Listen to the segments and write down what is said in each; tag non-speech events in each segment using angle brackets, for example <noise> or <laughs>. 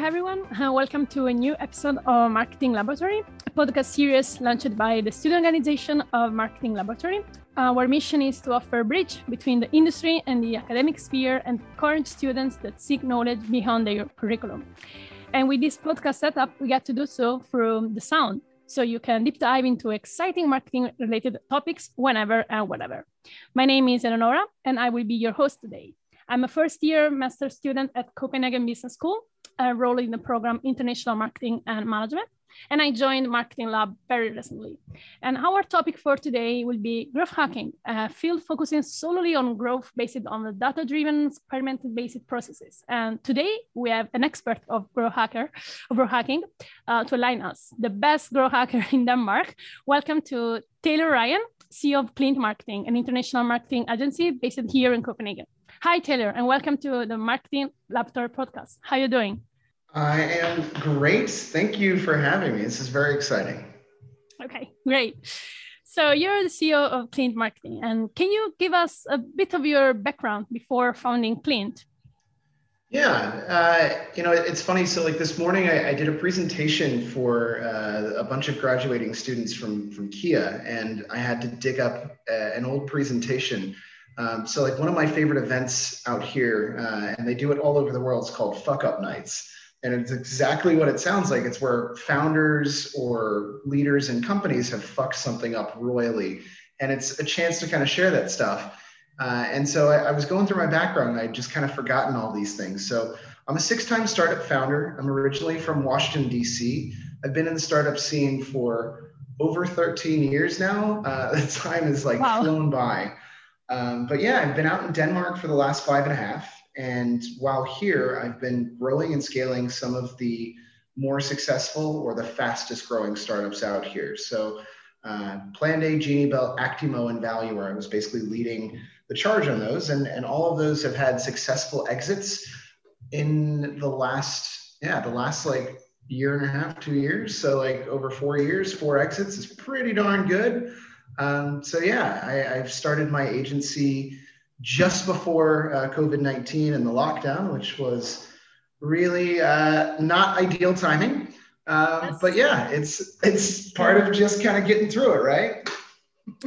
Everyone. Uh, welcome to a new episode of Marketing Laboratory, a podcast series launched by the student organization of Marketing Laboratory. Our mission is to offer a bridge between the industry and the academic sphere and encourage students that seek knowledge beyond their curriculum. And with this podcast setup, we get to do so through the sound. So you can deep dive into exciting marketing related topics whenever and whatever. My name is Eleonora, and I will be your host today. I'm a first year master student at Copenhagen Business School, enrolled in the program International Marketing and Management. And I joined Marketing Lab very recently. And our topic for today will be growth hacking, a field focusing solely on growth based on the data driven, experiment based processes. And today we have an expert of growth hacker, <laughs> of growth hacking uh, to align us, the best growth hacker <laughs> in Denmark. Welcome to Taylor Ryan, CEO of Klint Marketing, an international marketing agency based here in Copenhagen. Hi, Taylor, and welcome to the Marketing Laboratory podcast. How are you doing? I am great. Thank you for having me. This is very exciting. Okay, great. So you're the CEO of Klint Marketing, and can you give us a bit of your background before founding Klint? Yeah, uh, you know, it's funny. So, like this morning, I, I did a presentation for uh, a bunch of graduating students from from KEA, and I had to dig up uh, an old presentation. Um, so, like one of my favorite events out here, uh, and they do it all over the world. It's called Fuck Up Nights, and it's exactly what it sounds like. It's where founders or leaders in companies have fucked something up royally. And it's a chance to kind of share that stuff. Uh, and so I, I, was going through my background. And I'd just kind of forgotten all these things. So I'm a six time startup founder. I'm originally from Washington, D.C. I've been in the startup scene for over 13 years now. Uh, <laughs> the time is like wow. flown by. Um, but yeah, I've been out in Denmark for the last five and a half. And while here, I've been growing and scaling some of the more successful or the fastest growing startups out here. So, uh, A, GenieBelt, Actimo, and Valuer, I was basically leading the charge on those. And, and all of those have had successful exits in the last, yeah, the last like year and a half, two years. So, like over four years, four exits is pretty darn good. Um, so, yeah, I, I've started my agency just before uh, COVID 19 and the lockdown, which was really uh, not ideal timing. Um, but yeah, it's it's part of just kind of getting through it, right?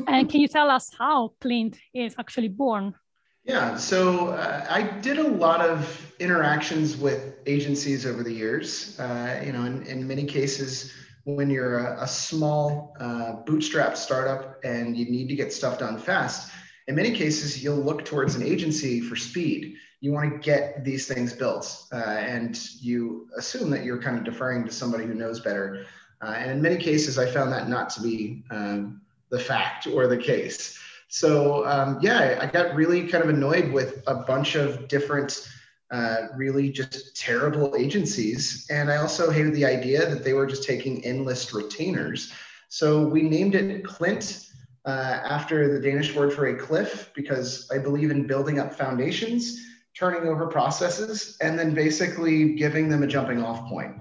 And can you tell us how Klint is actually born? Yeah, so uh, I did a lot of interactions with agencies over the years. Uh, you know, in, in many cases, when you're a, a small uh, bootstrap startup and you need to get stuff done fast, in many cases, you'll look towards an agency for speed. You want to get these things built, uh, and you assume that you're kind of deferring to somebody who knows better. Uh, and in many cases, I found that not to be um, the fact or the case. So um, yeah, I got really kind of annoyed with a bunch of different, uh, really just terrible agencies, and I also hated the idea that they were just taking endless retainers. So we named it Klint uh, after the Danish word for a cliff because I believe in building up foundations, turning over processes, and then basically giving them a jumping off point.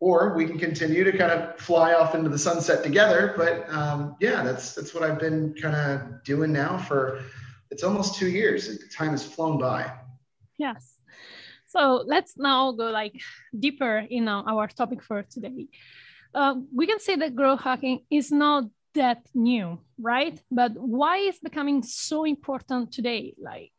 Or we can continue to kind of fly off into the sunset together. But um, yeah, that's that's what I've been kind of doing now for it's almost two years. Time has flown by. Yes. So let's now go like deeper in our topic for today. Uh, we can say that growth hacking is not that new, right? But why is becoming so important today? Like,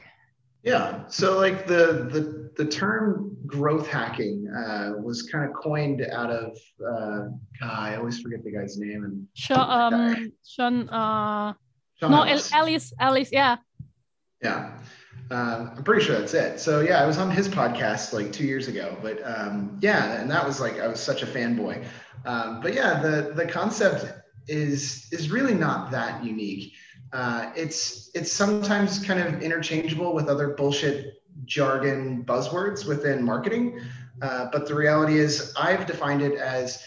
yeah, so like the the the term growth hacking uh, was kind of coined out of uh, I always forget the guy's name and Sean um, Sean uh Sean no Ellis. Ellis yeah yeah um, I'm pretty sure that's it. So yeah, I was on his podcast like two years ago, but um, yeah, and that was like I was such a fanboy. Um, but yeah, the the concept is is really not that unique. Uh, it's it's sometimes kind of interchangeable with other bullshit jargon buzzwords within marketing, uh, but the reality is I've defined it as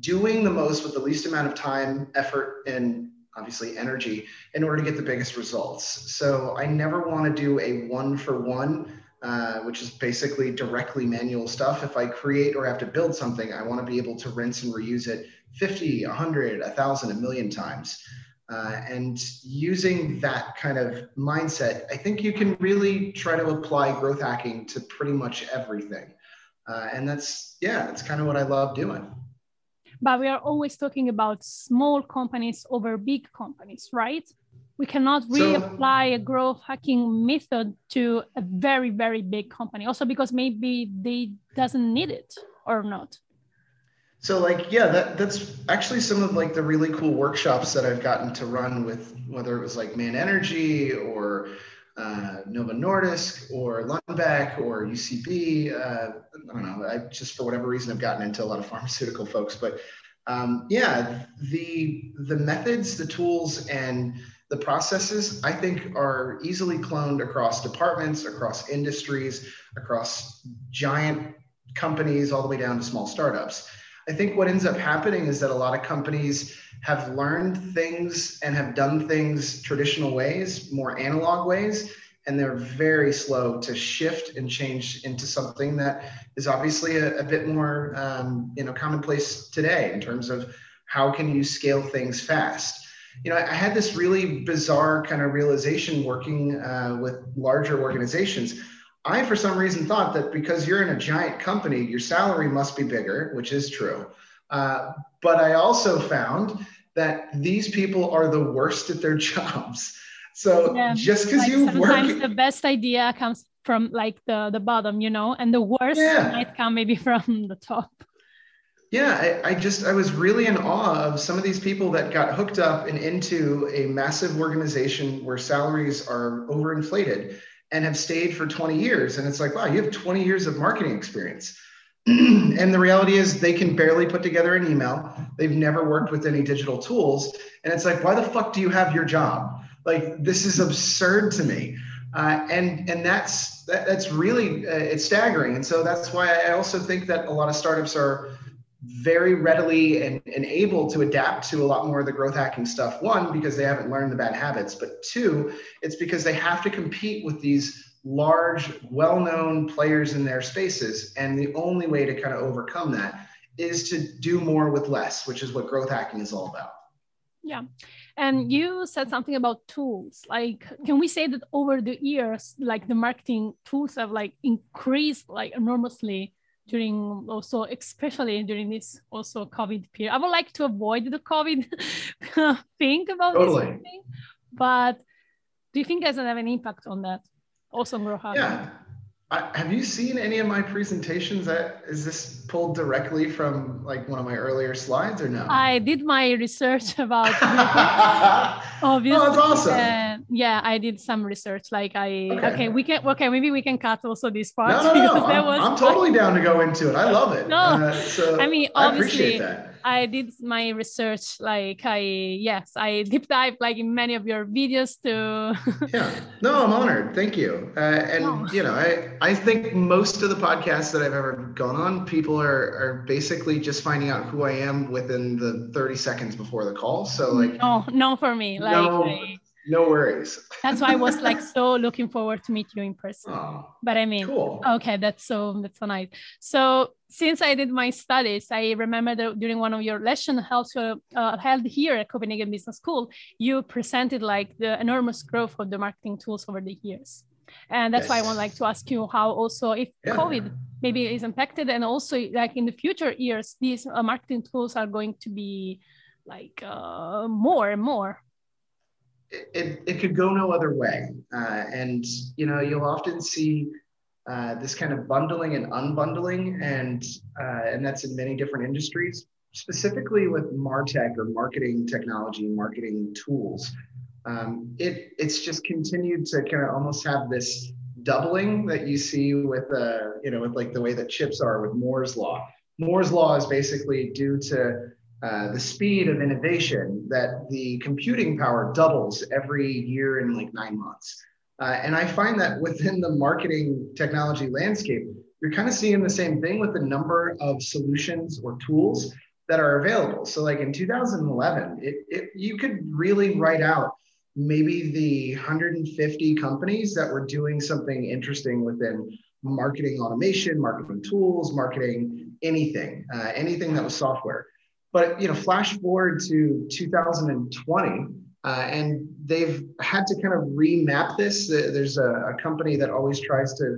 doing the most with the least amount of time, effort, and obviously energy in order to get the biggest results. So I never want to do a one for one. Uh, which is basically directly manual stuff. If I create or have to build something, I want to be able to rinse and reuse it 50, 100, 1,000, a million times. Uh, and using that kind of mindset, I think you can really try to apply growth hacking to pretty much everything. Uh, and that's, yeah, that's kind of what I love doing. But we are always talking about small companies over big companies, right? We cannot really so, apply a growth hacking method to a very, very big company. Also because maybe they doesn't need it or not. So like, yeah, that, that's actually some of like the really cool workshops that I've gotten to run with, whether it was like MAN Energy or uh, Novo Nordisk or Lundbeck or UCB. Uh, I don't know. I just for whatever reason have gotten into a lot of <laughs> pharmaceutical folks, but um, yeah, the the methods, the tools, and the processes I think are easily cloned across departments, across industries, across giant companies, all the way down to small startups. I think what ends up happening is that a lot of companies have learned things and have done things traditional ways, more analog ways, and they're very slow to shift and change into something that is obviously a, a bit more, um, you know, commonplace today in terms of how can you scale things fast. You know, I, had this really bizarre kind of realization working uh, with larger organizations. I, for some reason, thought that because you're in a giant company, your salary must be bigger, which is true. Uh, but I also found that these people are the worst at their <laughs> jobs. So yeah, just because like you sometimes work, the best idea comes from like the the bottom, you know, and the worst yeah. might come maybe <laughs> from the top. Yeah, I, I, just I was really in awe of some of these people that got hooked up and into a massive organization where salaries are overinflated and have stayed for 20 years. And it's like, wow, you have 20 years of marketing experience. <clears throat> and the reality is they can barely put together an email. They've never worked with any digital tools. And it's like, why the fuck do you have your job? Like, this is absurd to me. Uh, and and that's that, that's really uh, it's staggering. And so that's why I also think that a lot of startups are very readily and, and able to adapt to a lot more of the growth hacking stuff. One, because they haven't learned the bad habits, but two, it's because they have to compete with these large, well known players in their spaces. And the only way to kind of overcome that is to do more with less, which is what growth hacking is all about. Yeah. And you said something about tools. Like, can we say that over the years, like the marketing tools have like increased like enormously during also, especially during this also COVID period? I would like to avoid the COVID <laughs> thing about totally. this thing, but do you think it doesn't have an impact on that? also Awesome, Rohan. Yeah. I, have you seen any of my presentations? That, is this pulled directly from like one of my earlier slides or no? I did my research about <laughs> <laughs> obviously. Oh, that's awesome. Yeah, I did some research. Like I okay. okay. we can okay, maybe we can cut also this part. No, no, no. I'm, I'm, totally down to go into it. I love it. No, uh, so I mean obviously I I did my research. Like I, yes, I <laughs> deep dive like in many of your videos too. <laughs> yeah, no, I'm honored. Thank you. Uh, and oh. you know, I I think most of the podcasts that I've ever gone on, people are are basically just finding out who I am within the 30 seconds before the call. So like, no, no, for me, like. No, I, no worries. that's why I was like <laughs> so looking forward to meet you in person. Oh, but I mean, cool. okay, that's so that's so nice. So since I did my studies, I remember that during one of your lessons held, uh, held here at Copenhagen Business School, you presented like the enormous growth of the marketing tools over the years. And that's yes. why I want like to ask you how also if yeah. COVID maybe is impacted and also like in the future years, these uh, marketing tools are going to be like uh, more and more it, it could go no other way. Uh, and, you know, you'll often see uh, this kind of bundling and unbundling, and, uh, and that's in many different industries, specifically with MarTech or marketing technology, marketing tools. Um, it, it's just continued to kind of almost have this doubling that you see with, uh, you know, with like the way that chips are with Moore's law. Moore's law is basically due to uh, the speed of innovation that the computing power doubles every year in like nine months. Uh, and I find that within the marketing technology landscape, you're kind of seeing the same thing with the number of solutions or tools that are available. So, like in 2011, it, it, you could really write out maybe the 150 companies that were doing something interesting within marketing automation, marketing tools, marketing anything, uh, anything that was software. But you know, flash forward to 2020, uh, and they've had to kind of remap this. There's a, a, company that always tries to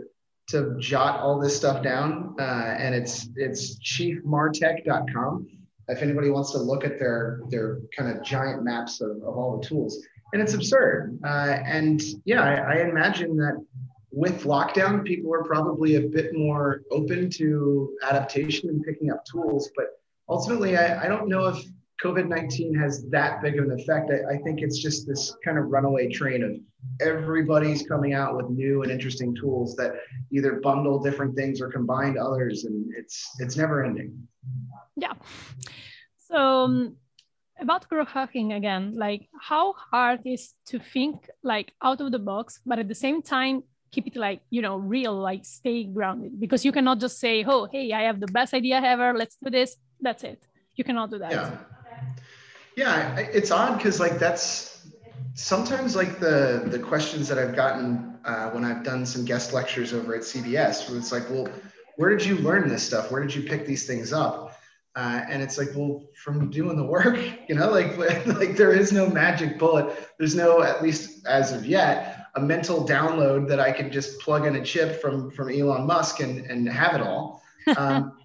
to jot all this stuff down, uh, and it's it's chiefmartech.com. If anybody wants to look at their their kind of giant maps of, of all the tools, and it's absurd. Uh, and yeah, I, I imagine that with lockdown, people are probably a bit more open to adaptation and picking up tools. But ultimately, I, I don't know if COVID 19 has that big of an effect. I, I, think it's just this kind of runaway train of everybody's coming out with new and interesting tools that either bundle different things or combine others, and it's it's never ending. Yeah. So um, about growth hacking again, like how hard is to think like out of the box, but at the same time keep it like you know real, like stay grounded because you cannot just say, oh hey, I have the best idea ever, let's do this. That's it. You cannot do that. Yeah yeah, it's odd because like that's sometimes like the the questions that I've gotten uh, when I've done some guest lectures over at CBS, where it's like, well, where did you learn this stuff? Where did you pick these things up? Uh, and it's like, well, from doing the work, <laughs> you know, like <laughs> like there is no magic bullet. There's no, at least as of yet, a mental download that I can just plug in a chip from from Elon Musk and and have it all. <laughs> Um,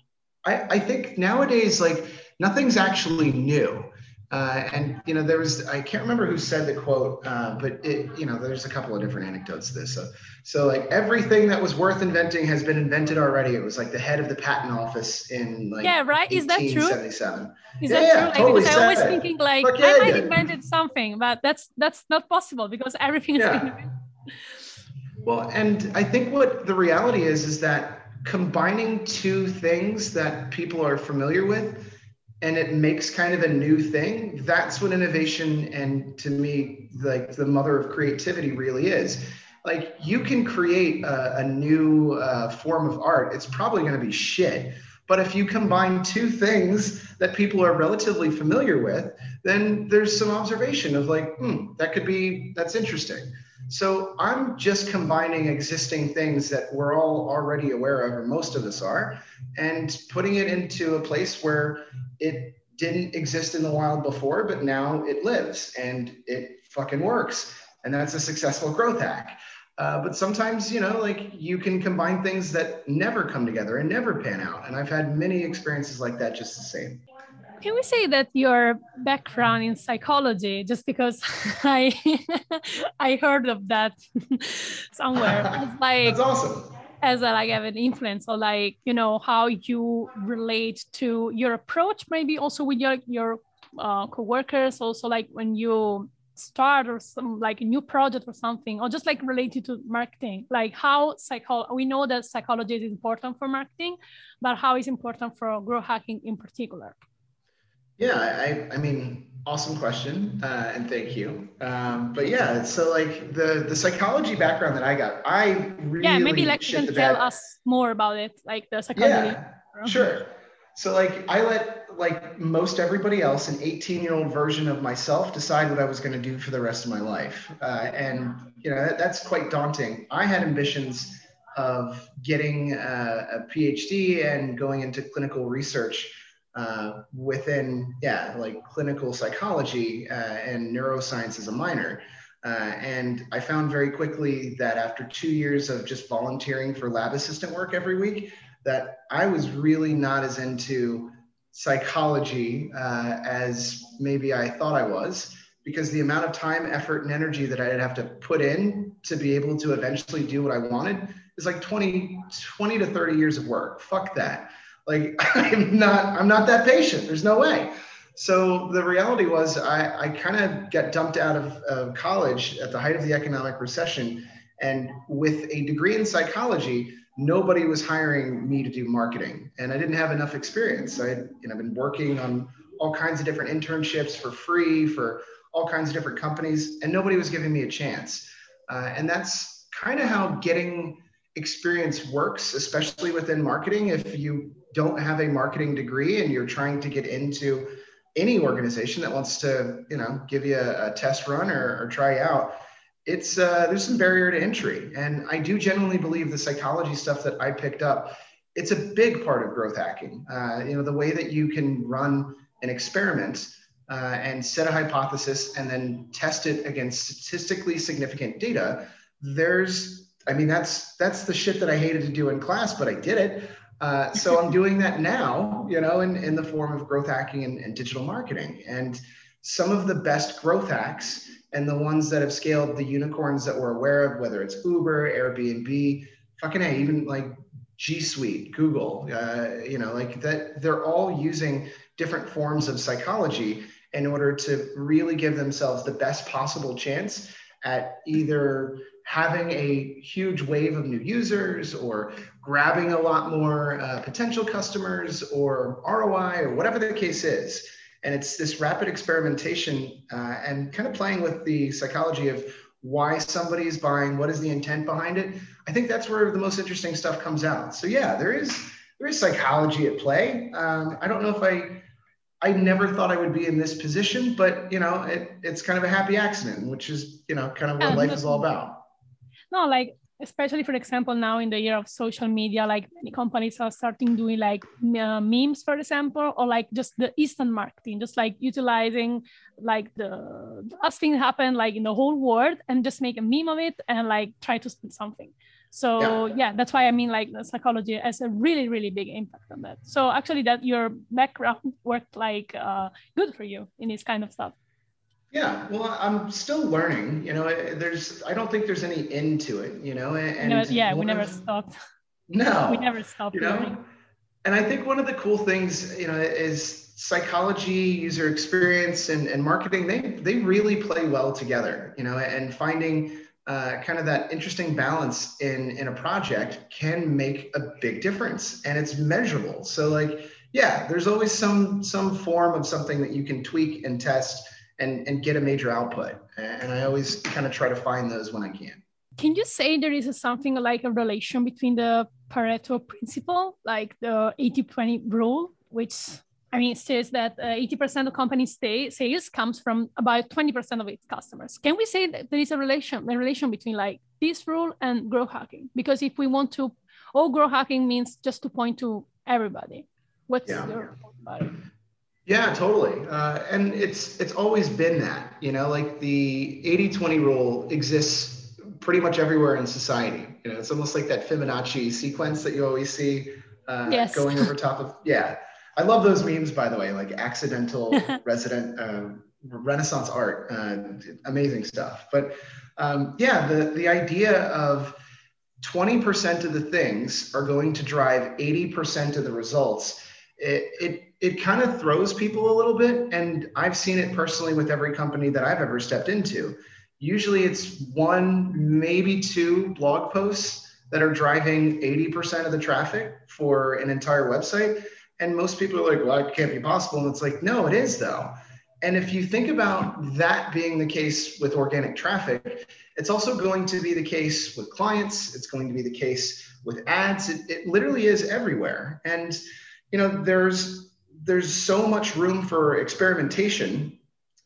I, I think nowadays, like nothing's actually new. Uh, and you know, there was I can't remember who said the quote, uh, but it you know, there's a couple of different anecdotes to this. So, so like everything that was worth inventing has been invented already. It was like the head of the patent office in like yeah, right. Is that true? Is yeah, that yeah, true? Like, totally because I always it. thinking like yeah, I might invented something, but that's that's not possible because everything is. Yeah. Well, and I think what the reality is is that combining two things that people are familiar with and it makes kind of a new thing that's what innovation and to me like the mother of creativity really is. Like you can create a, a new uh, form of art it's probably going to be shit but if you combine two things that people are relatively familiar with then there's some observation of like hmm that could be that's interesting so i'm just combining existing things that we're all already aware of or most of us are and putting it into a place where it didn't exist in the wild before, but now it lives and it fucking works. And that's a successful growth hack. Uh, but sometimes, you know, like you can combine things that never come together and never pan out. And I've had many experiences like that just the same. Can we say that your background in psychology, just because <laughs> I I heard of that <laughs> somewhere, <laughs> it's like that's awesome. as a, like have an influence or like you know how you relate to your approach maybe also with your your uh, co-workers also like when you start or some like a new project or something or just like related to marketing? Like how psycho we know that psychology is important for marketing but how is important for growth hacking in particular yeah i i mean awesome question uh, and thank you. Um, but yeah so like the the psychology background that i got i really yeah maybe like you can tell us more about it like the psychology yeah, sure. So like i let like most everybody else an 18 year old version of myself decide what i was going to do for the rest of my life. Uh, and you know that, that's quite daunting. I had ambitions of getting uh, a phd and going into clinical research uh, within, yeah, like clinical psychology uh, and neuroscience as a minor. Uh, and I found very quickly that after two years of just volunteering for lab assistant work every week, that I was really not as into psychology uh, as maybe I thought I was, because the amount of time, effort, and energy that I'd have to put in to be able to eventually do what I wanted is like 20, 20 to 30 years of work. Fuck that. Like <laughs> I'm not, I'm not that patient. There's no way. So the reality was I, I kind of got dumped out of, of college at the height of the economic recession. And with a degree in psychology, nobody was hiring me to do marketing. And I didn't have enough experience. I had you know, been working on all kinds of different internships for free for all kinds of different companies, and nobody was giving me a chance. Uh, and that's kind of how getting experience works, especially within marketing. If you don't have a marketing degree and you're trying to get into any organization that wants to, you know, give you a, a test run or, or try out, it's uh, there's some barrier to entry. And I do genuinely believe the psychology stuff that I picked up, it's a big part of growth hacking. Uh, you know, the way that you can run an experiment uh, and set a hypothesis and then test it against statistically significant data. There's I mean, that's that's the shit that I hated to do in class, but I did it. Uh, so I'm doing that now, you know, in, in the form of growth hacking and, and digital marketing. And some of the best growth hacks and the ones that have scaled the unicorns that we're aware of, whether it's Uber, Airbnb, fucking A, even like G Suite, Google, uh, you know, like that, they're all using different forms of psychology in order to really give themselves the best possible chance at either having a huge wave of new users or grabbing a lot more uh, potential customers or ROI or whatever the case is. And it's this rapid experimentation uh, and kind of playing with the psychology of why somebody is buying, what is the intent behind it. I think that's where the most interesting stuff comes out. So yeah, there is there is psychology at play. Um, I don't know if I I never thought I would be in this position, but you know, it, it's kind of a happy accident, which is you know kind of what life is all about. No, like especially for example now in the year of social media like many companies are starting doing like uh, memes for example or like just the instant marketing just like utilizing like the, last thing happened like in the whole world and just make a meme of it and like try to spend something so yeah. yeah. that's why i mean like the psychology has a really really big impact on that so actually that your background worked like uh, good for you in this kind of stuff yeah, well, I'm still learning. You know, there's I don't think there's any end to it. You know, and no, yeah, we never stopped. <laughs> No, we never stopped. You know, and I think one of the cool things, you know, is psychology, user experience, and, and marketing. They they really play well together. You know, and finding uh, kind of that interesting balance in in a project can make a big difference, and it's measurable. So like, yeah, there's always some some form of something that you can tweak and test and, and get a major output. And I always kind of try to find those when I can. Can you say there is a, something like a relation between the Pareto principle, like the 80 20 rule, which I mean, says that uh, 80% of company stay, sales comes from about 20% of its customers. Can we say that there is a relation, a relation between like this rule and growth hacking? Because if we want to, all growth hacking means just to point to everybody. What's yeah. your thought about it? Yeah, totally. Uh, and it's it's always been that, you know, like the 80-20 rule exists pretty much everywhere in society. You know, it's almost like that Fibonacci sequence that you always see uh, yes. going over top of. Yeah, I love those memes, by the way, like accidental <laughs> resident uh, Renaissance art, uh, amazing stuff. But um, yeah, the the idea of 20% of the things are going to drive 80% of the results. It, it it kind of throws people a little bit. And I've seen it personally with every company that I've ever stepped into. Usually it's one, maybe two blog posts that are driving 80% of the traffic for an entire website. And most people are like, well, it can't be possible. And it's like, no, it is though. And if you think about that being the case with organic traffic, it's also going to be the case with clients. It's going to be the case with ads. It, it literally is everywhere. And, you know, there's there's so much room for experimentation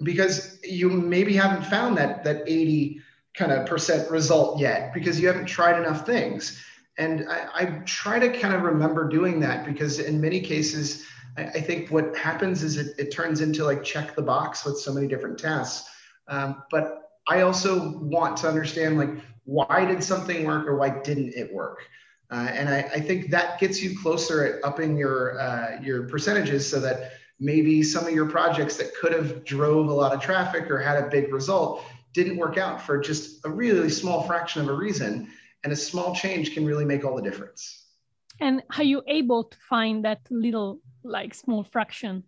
because you maybe haven't found that that 80 kind of percent result yet because you haven't tried enough things. And I, I try to kind of remember doing that because in many cases I, I think what happens is it, it, turns into like check the box with so many different tasks. Um, but i also want to understand like why did something work or why didn't it work uh, and I, I, think that gets you closer at upping your uh, your percentages so that maybe some of your projects that could have drove a lot of traffic or had a big result didn't work out for just a really small fraction of a reason. And a small change can really make all the difference. And are you able to find that little like small fraction?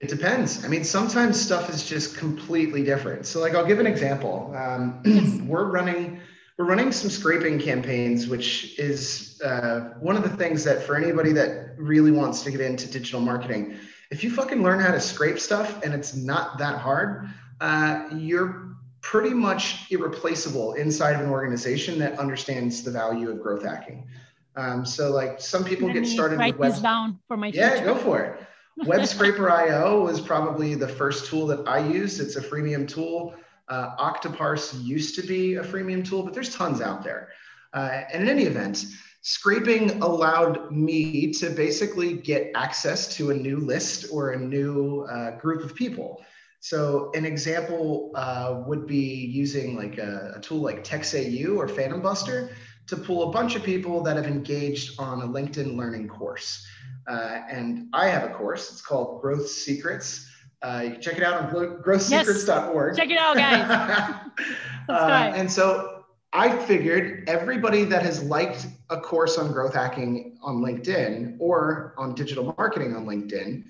It depends. I mean, sometimes stuff is just completely different. So, like, I'll give an example. Um, <clears throat> we're running we're running some scraping campaigns, which is uh, one of the things that for anybody that really wants to get into digital marketing, if you fucking learn how to scrape stuff and it's not that hard, uh, you're pretty much irreplaceable inside of an organization that understands the value of growth hacking. Um, so like some people Let get started write with web- this down for my yeah, future. go for it. Web Scraper IO was probably the first tool that I used. It's a freemium tool. Uh, Octoparse used to be a freemium tool, but there's tons out there. Uh, and in any event, scraping allowed me to basically get access to a new list or a new uh, group of people. So an example uh, would be using like a, a, tool like TexAu or PhantomBuster to pull a bunch of people that have engaged on a LinkedIn learning course. Uh, and I have a course. It's called Growth Secrets. Uh, you can check it out on growthsecrets.org. Yes. Check it out, guys. <laughs> uh, and so I figured everybody that has liked a course on growth hacking on LinkedIn or on digital marketing on LinkedIn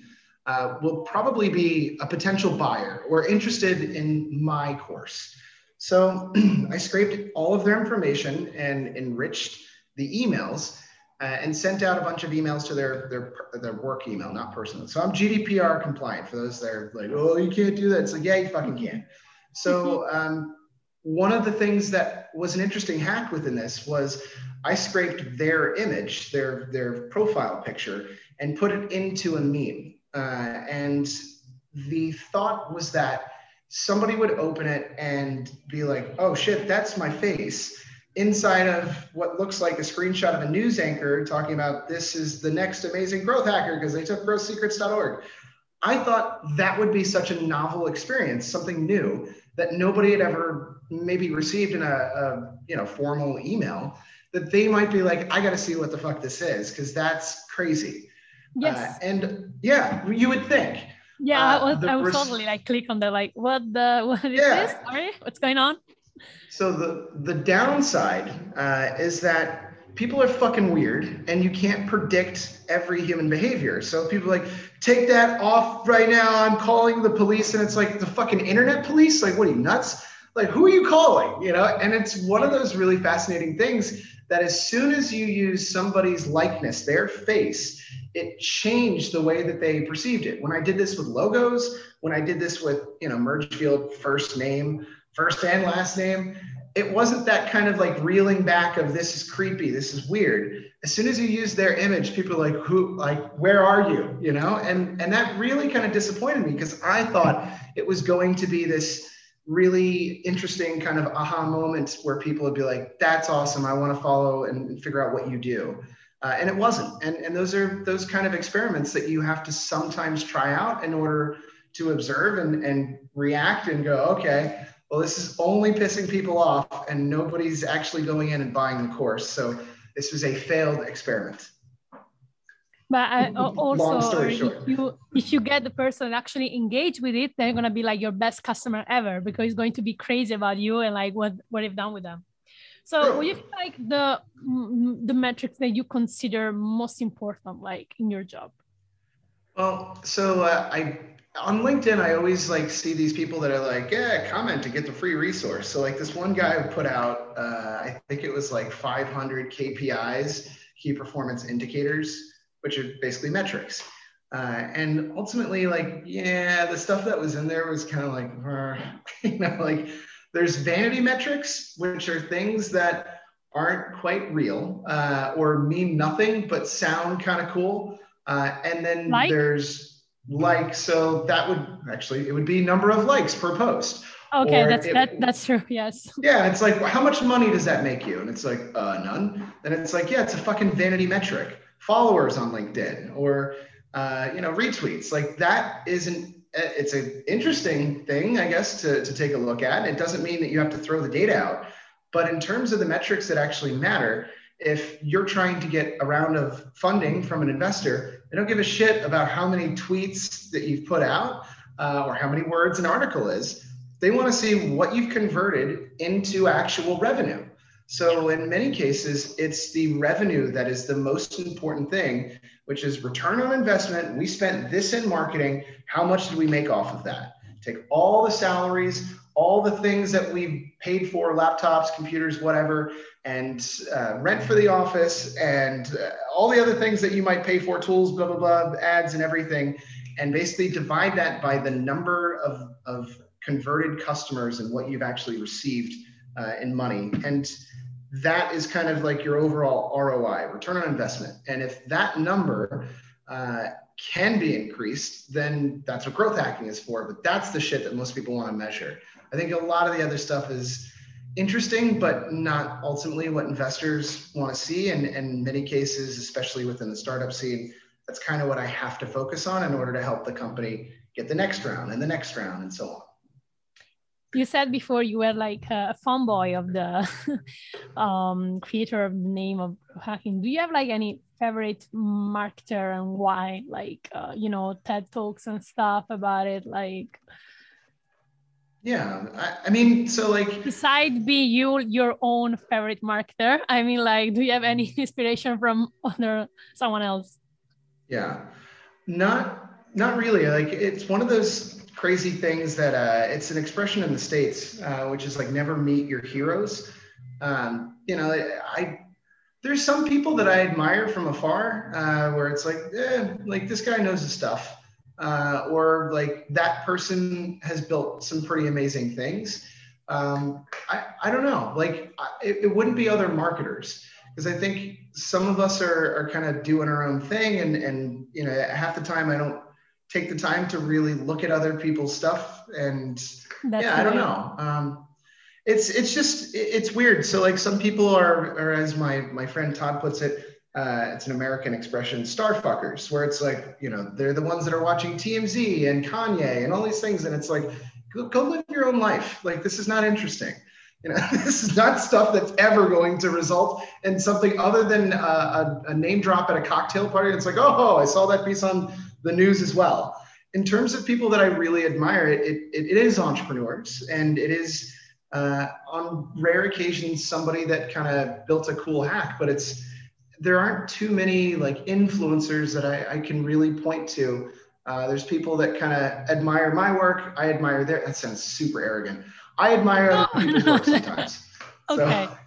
uh, will probably be a potential buyer or interested in my course. So <clears throat> I scraped all of their information and enriched the emails uh, and sent out a bunch of emails to their, their, their work email, not personal. So I'm GDPR compliant for those that are like, oh, you can't do that. It's like, yeah, you fucking can. So <laughs> um, one of the things that was an interesting hack within this was I scraped their image, their, their profile picture, and put it into a meme. Uh, and the thought was that somebody would open it and be like, oh shit, that's my face inside of what looks like a screenshot of a news anchor talking about this is the next amazing growth hacker because they took growthsecrets.org. I thought that would be such a novel experience, something new that nobody had ever maybe received in a, a you know formal email that they might be like, I got to see what the fuck this is because that's crazy. Yes. Uh, and yeah, you would think. Yeah, uh, I was, I was res- totally like click on the like, what the what is yeah. this? Sorry, what's going on? So the the downside uh, is that people are fucking weird, and you can't predict every human behavior. So people like take that off right now. I'm calling the police, and it's like the fucking internet police. Like, what are you nuts? Like, who are you calling? You know, and it's one of those really fascinating things that as soon as you use somebody's likeness, their face, it changed the way that they perceived it. When I did this with logos, when I did this with, you know, merge field first name, first and last name, it wasn't that kind of like reeling back of this is creepy, this is weird. As soon as you use their image, people like, who, like, where are you? You know, and and that really kind of disappointed me because I thought it was going to be this really interesting kind of aha moments where people would be like, that's awesome. I want to follow and figure out what you do. Uh, and it wasn't. And, and those are those kind of experiments that you have to sometimes try out in order to observe and, and react and go, okay, well, this is only pissing people off and nobody's actually going in and buying the course. So this was a failed experiment. But I, uh, also, uh, if you if you get the person actually engaged with it, they're gonna be like your best customer ever because it's going to be crazy about you and like what what you've done with them. So, what do you feel like the mm, the metrics that you consider most important, like in your job? Well, so uh, I on LinkedIn, I always like see these people that are like, yeah, comment to get the free resource. So like this one guy put out, uh, I think it was like 500 KPIs, key performance indicators which are basically metrics. Uh, and ultimately, like, yeah, the stuff that was in there was kind of like, <laughs> you know, like there's vanity metrics, which are things that aren't quite real uh, or mean nothing but sound kind of cool. Uh, and then like? there's like, so that would actually, it would be number of likes per post. Okay, that's it, that, that's true. Yes. Yeah, it's like, how much money does that make you? And it's like, uh, none. And it's like, yeah, it's a fucking vanity metric followers on LinkedIn or uh, you know retweets. Like that isn't it's an interesting thing, I guess, to, to take a look at. It doesn't mean that you have to throw the data out. But in terms of the metrics that actually matter, if you're trying to get a round of funding from an investor, they don't give a shit about how many tweets that you've put out uh, or how many words an article is. They want to see what you've converted into actual revenue. So in many cases, it's the revenue that is the most important thing, which is return on investment. We spent this in marketing. How much did we make off of that? Take all the salaries, all the things that we've paid for, laptops, computers, whatever, and uh, rent for the office and uh, all the other things that you might pay for, tools, blah, blah, blah, ads and everything, and basically divide that by the number of, of converted customers and what you've actually received uh, in money. And that is kind of like your overall ROI, return on investment. And if that number uh, can be increased, then that's what growth hacking is for. But that's the shit that most people want to measure. I think a lot of the other stuff is interesting, but not ultimately what investors want to see. And, in many cases, especially within the startup scene, that's kind of what I have to focus on in order to help the company get the next round and the next round and so on you said before you were like a fanboy of the <laughs> um, creator of the name of hacking. Do you have like any favorite marketer and why? Like uh, you know TED talks and stuff about it. Like yeah, I, I mean, so like beside be you your own favorite marketer. I mean, like, do you have any inspiration from other someone else? Yeah, not not really. Like it's one of those crazy things that uh, it's an expression in the states, uh, which is like never meet your heroes. Um, you know, I there's some people that I admire from afar, uh, where it's like, eh, like this guy knows his stuff, uh, or like that person has built some pretty amazing things. Um, I I don't know, like it, it wouldn't be other marketers because I think some of us are are kind of doing our own thing, and and you know half the time I don't take the time to really look at other people's stuff and That's yeah i don't know. Um, it's it's just it's weird. So like some people are or as my my friend todd puts it uh, it's an american expression starfuckers, where it's like you know they're the ones that are watching tmz and kanye and all these things and it's like go, go live your own life. Like this is not interesting. You know <laughs> this is not stuff that's ever going to result in something other than a, a, name drop at a cocktail party. It's like oh i saw that piece on the news as well. In terms of people that I really admire, it, it, it is entrepreneurs and it is uh, on rare occasions somebody that kind of built a cool hack, but it's there aren't too many like influencers that I, I can really point to. Uh, there's people that kind of admire my work. I admire their. That sounds super arrogant. I admire other <laughs> people's work sometimes. okay. So,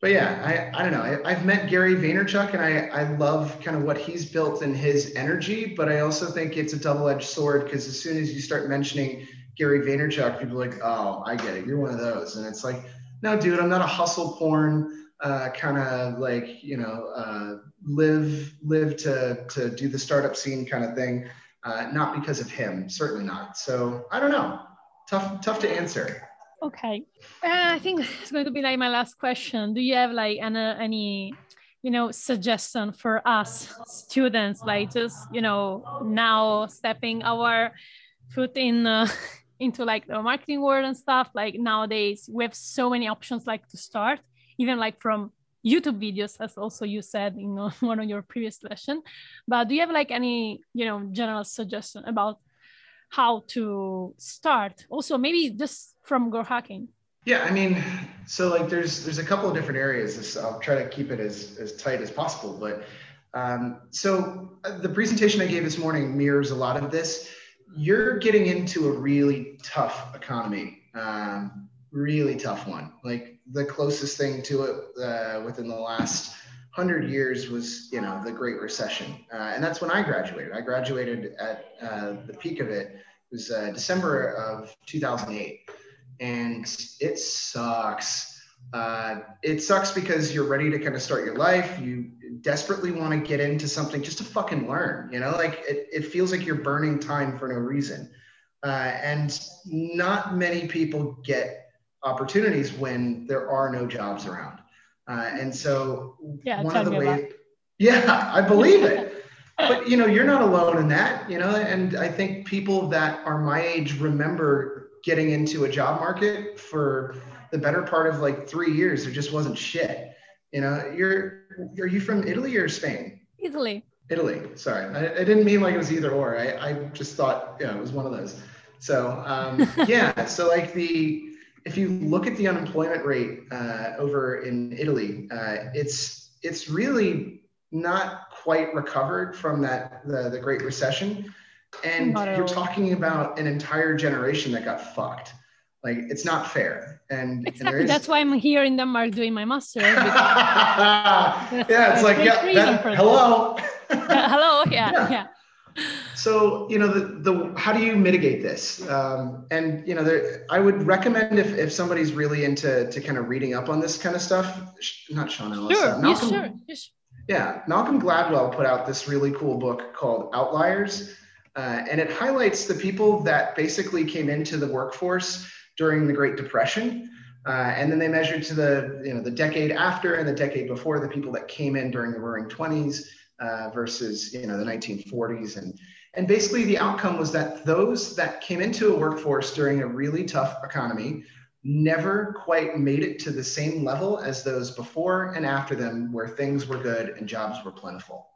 but yeah, I, I don't know. I, have met Gary Vaynerchuk and I, I love kind of what he's built and his energy, but I also think it's a double edged sword because as soon as you start mentioning Gary Vaynerchuk, people are like, oh, I get it. You're one of those. And it's like, no, dude, I'm not a hustle porn uh, kind of like, you know, uh, live, live to, to do the startup scene kind of thing. Uh, not because of him, certainly not. So I don't know. Tough, tough to answer. Okay, uh, I think it's going to be like my last question. Do you have like any, any you know suggestion for us students like just you know now stepping our foot in uh, <laughs> into like the marketing world and stuff like nowadays we have so many options like to start even like from youtube videos as also you said in <laughs> one of your previous lesson but do you have like any you know general suggestion about how to start also maybe just from Grow Hacking? Yeah, I mean, so like there's there's a couple of different areas. I'll try to keep it as as tight as possible. But um, so uh, the presentation I gave this morning mirrors a lot of this. You're getting into a really tough economy, um, really tough one. Like the closest thing to it uh, within the last hundred years was, you know, the Great Recession, uh, and that's when I graduated. I graduated at uh, the peak of it. It was uh, December of 2008 and it sucks. Uh, it sucks because you're ready to kind of start your life. You desperately want to get into something just to fucking learn, you know, like it, it feels like you're burning time for no reason. Uh, and not many people get opportunities when there are no jobs around. Uh, and so yeah, one of the ways, yeah, <laughs> I believe it. but you know, you're not alone in that, you know, and I think people that are my age remember getting into a job market for the better part of like three years. There just wasn't shit. You know, you're are you from Italy or Spain? Italy. Italy. Sorry, I, I didn't mean like it was either or. I, I just thought yeah, it was one of those. So um, <laughs> yeah, so like the if you look at the unemployment rate uh, over in Italy, uh, it's it's really not quite recovered from that the, the Great Recession. And you're talking about an entire generation that got fucked. Like it's not fair. And, exactly. and that's why i'm here in denmark doing my master. <laughs> Yeah it's like yeah that, hello. uh, hello <laughs> yeah, yeah, yeah so you know the, the how do you mitigate this um, and you know there, i would recommend if, if somebody's really into to kind of reading up on this kind of stuff not sean ellis sure, uh, malcolm, yeah, sure. yeah malcolm gladwell put out this really cool book called outliers uh, and it highlights the people that basically came into the workforce during the Great Depression. Uh, and then they measured to the, you know, the decade after and the decade before the people that came in during the roaring 20s uh, versus, you know, the 1940s. And, And basically, the outcome was that those that came into a workforce during a really tough economy never quite made it to the same level as those before and after them, where things were good and jobs were plentiful.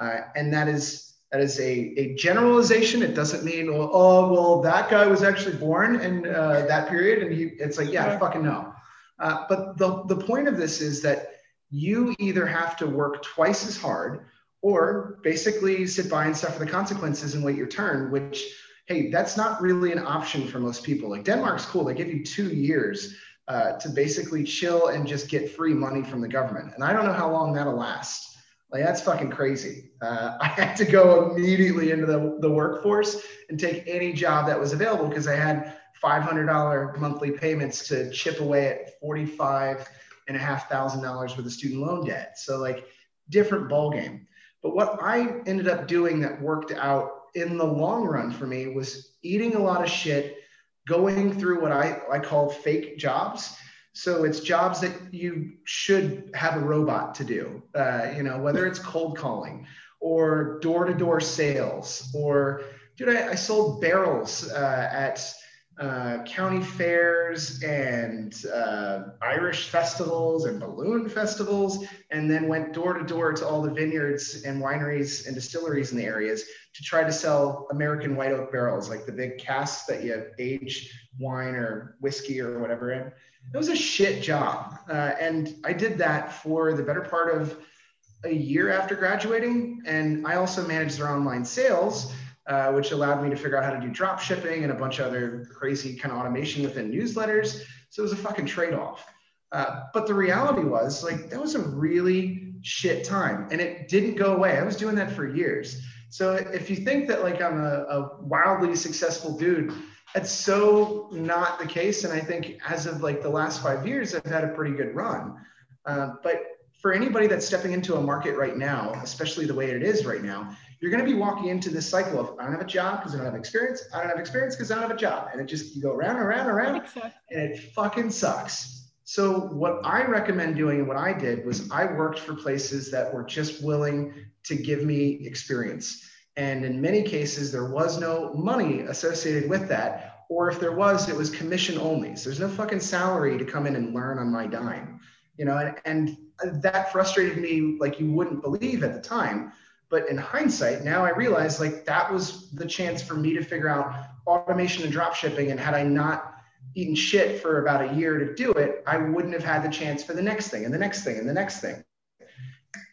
Uh, and that is that is a, a generalization. It doesn't mean, well, oh, well, that guy was actually born in uh, that period. And he, it's like, yeah, I fucking no Uh, but the, the point of this is that you either have to work twice as hard or basically sit by and suffer the consequences and wait your turn, which, hey, that's not really an option for most people. Like Denmark's cool. They give you two years uh, to basically chill and just get free money from the government. And I don't know how long that'll last. Like that's fucking crazy. Uh, <laughs> I had to go immediately into the, the workforce and take any job that was available because I had $500 monthly payments to chip away at 45 and a half thousand dollars worth of student loan debt. So like different ball game. But what I ended up doing that worked out in the long run for me was eating a lot of shit, going through what I, I call fake jobs. So it's jobs that you should have a robot to do, uh, you know, whether it's cold calling or door to door sales or, dude, I, I sold barrels uh, at uh, county fairs and uh, Irish festivals and balloon festivals, and then went door to door to all the vineyards and wineries and distilleries in the areas to try to sell American white oak barrels, like the big casks that you age wine or whiskey or whatever in. It was a shit job. Uh, and I did that for the better part of a year after graduating. And I also managed their online sales uh, which allowed me to figure out how to do drop shipping and a bunch of other crazy kind of automation within newsletters. So it was a fucking trade off. Uh, but the reality was, like, that was a really shit time and it didn't go away. I was doing that for years. So if you think that, like, I'm a, a wildly successful dude, that's so not the case. And I think as of like the last five years, I've had a pretty good run. Uh, but for anybody that's stepping into a market right now, especially the way it is right now, you're going to be walking into this cycle of I don't have a job because I don't have experience. I don't have experience because I don't have a job. And it just, you go around and around and around exactly. and it fucking sucks. So what I recommend doing and what I did was I worked for places that were just willing to give me experience. And in many cases, there was no money associated with that. Or if there was, it was commission only. So there's no fucking salary to come in and learn on my dime. You know, and, and that frustrated me like you wouldn't believe at the time but in hindsight, now I realize like that was the chance for me to figure out automation and drop shipping. And had I not eaten shit for about a year to do it, I wouldn't have had the chance for the next thing and the next thing and the next thing.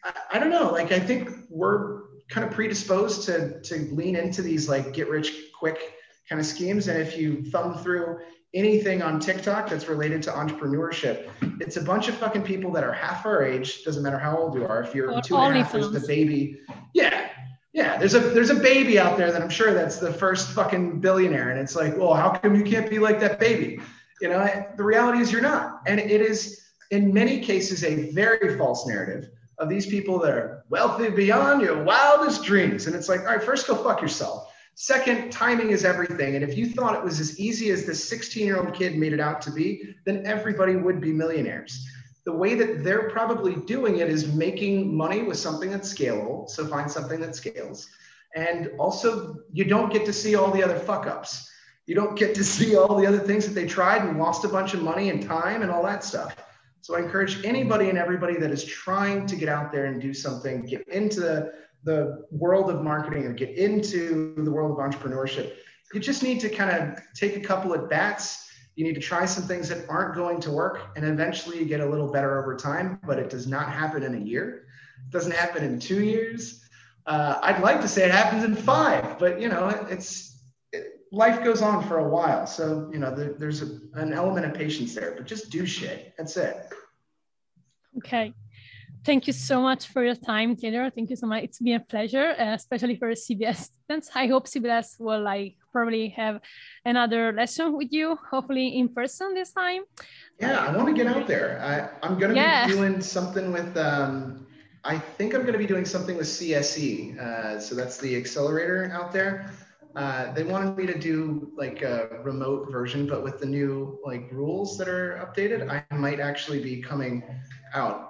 I, I don't know. Like I think we're kind of predisposed to to lean into these like get rich quick kind of schemes. And if you thumb through anything on TikTok that's related to entrepreneurship. It's a bunch of fucking people that are half our age. Doesn't matter how old you are. If you're oh, two and a half, there's the baby. Yeah, yeah. There's a there's a baby out there that I'm sure that's the first fucking billionaire, and it's like, well, how come you can't be like that baby? You know, the reality is you're not, and it is in many cases a very false narrative of these people that are wealthy beyond your wildest dreams. And it's like, all right, first go fuck yourself Second, timing is everything. And if you thought it was as easy as this 16 year old kid made it out to be, then everybody would be millionaires. The way that they're probably doing it is making money with something that's scalable. So find something that scales. And also, you don't get to see all the other fuck ups. You don't get to see all the other things that they tried and lost a bunch of money and time and all that stuff. So I encourage anybody and everybody that is trying to get out there and do something, get into the the world of marketing or get into the world of entrepreneurship, you just need to kind of take a couple at bats. You need to try some things that aren't going to work, and eventually you get a little better over time. But it does not happen in a year. It doesn't happen in two years. Uh, I'd like to say it happens in five, but you know, it's it, life goes on for a while. So you know, there, there's a, an element of patience there. But just do shit. That's it. Okay thank you so much for your time, Taylor. Thank you so much. It's been a pleasure, uh, especially for CBS students. I hope CBS will like probably have another lesson with you, hopefully in person this time. Yeah, I want to get out there. I, am going to yeah. be doing something with, um, I think I'm going to be doing something with CSE. Uh, so that's the accelerator out there. Uh, they wanted me to do like a remote version, but with the new like rules that are updated, I might actually be coming out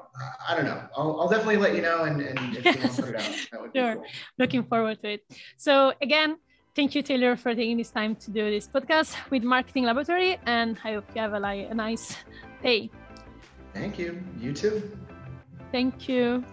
I don't know. I'll, I'll definitely let you know, and, and if you want to put it out, that would <laughs> sure. be cool. Looking forward to it. So again, thank you, Taylor, for taking this time to do this podcast with Marketing Laboratory, and I hope you have a, a nice day. Thank you. You too. Thank you.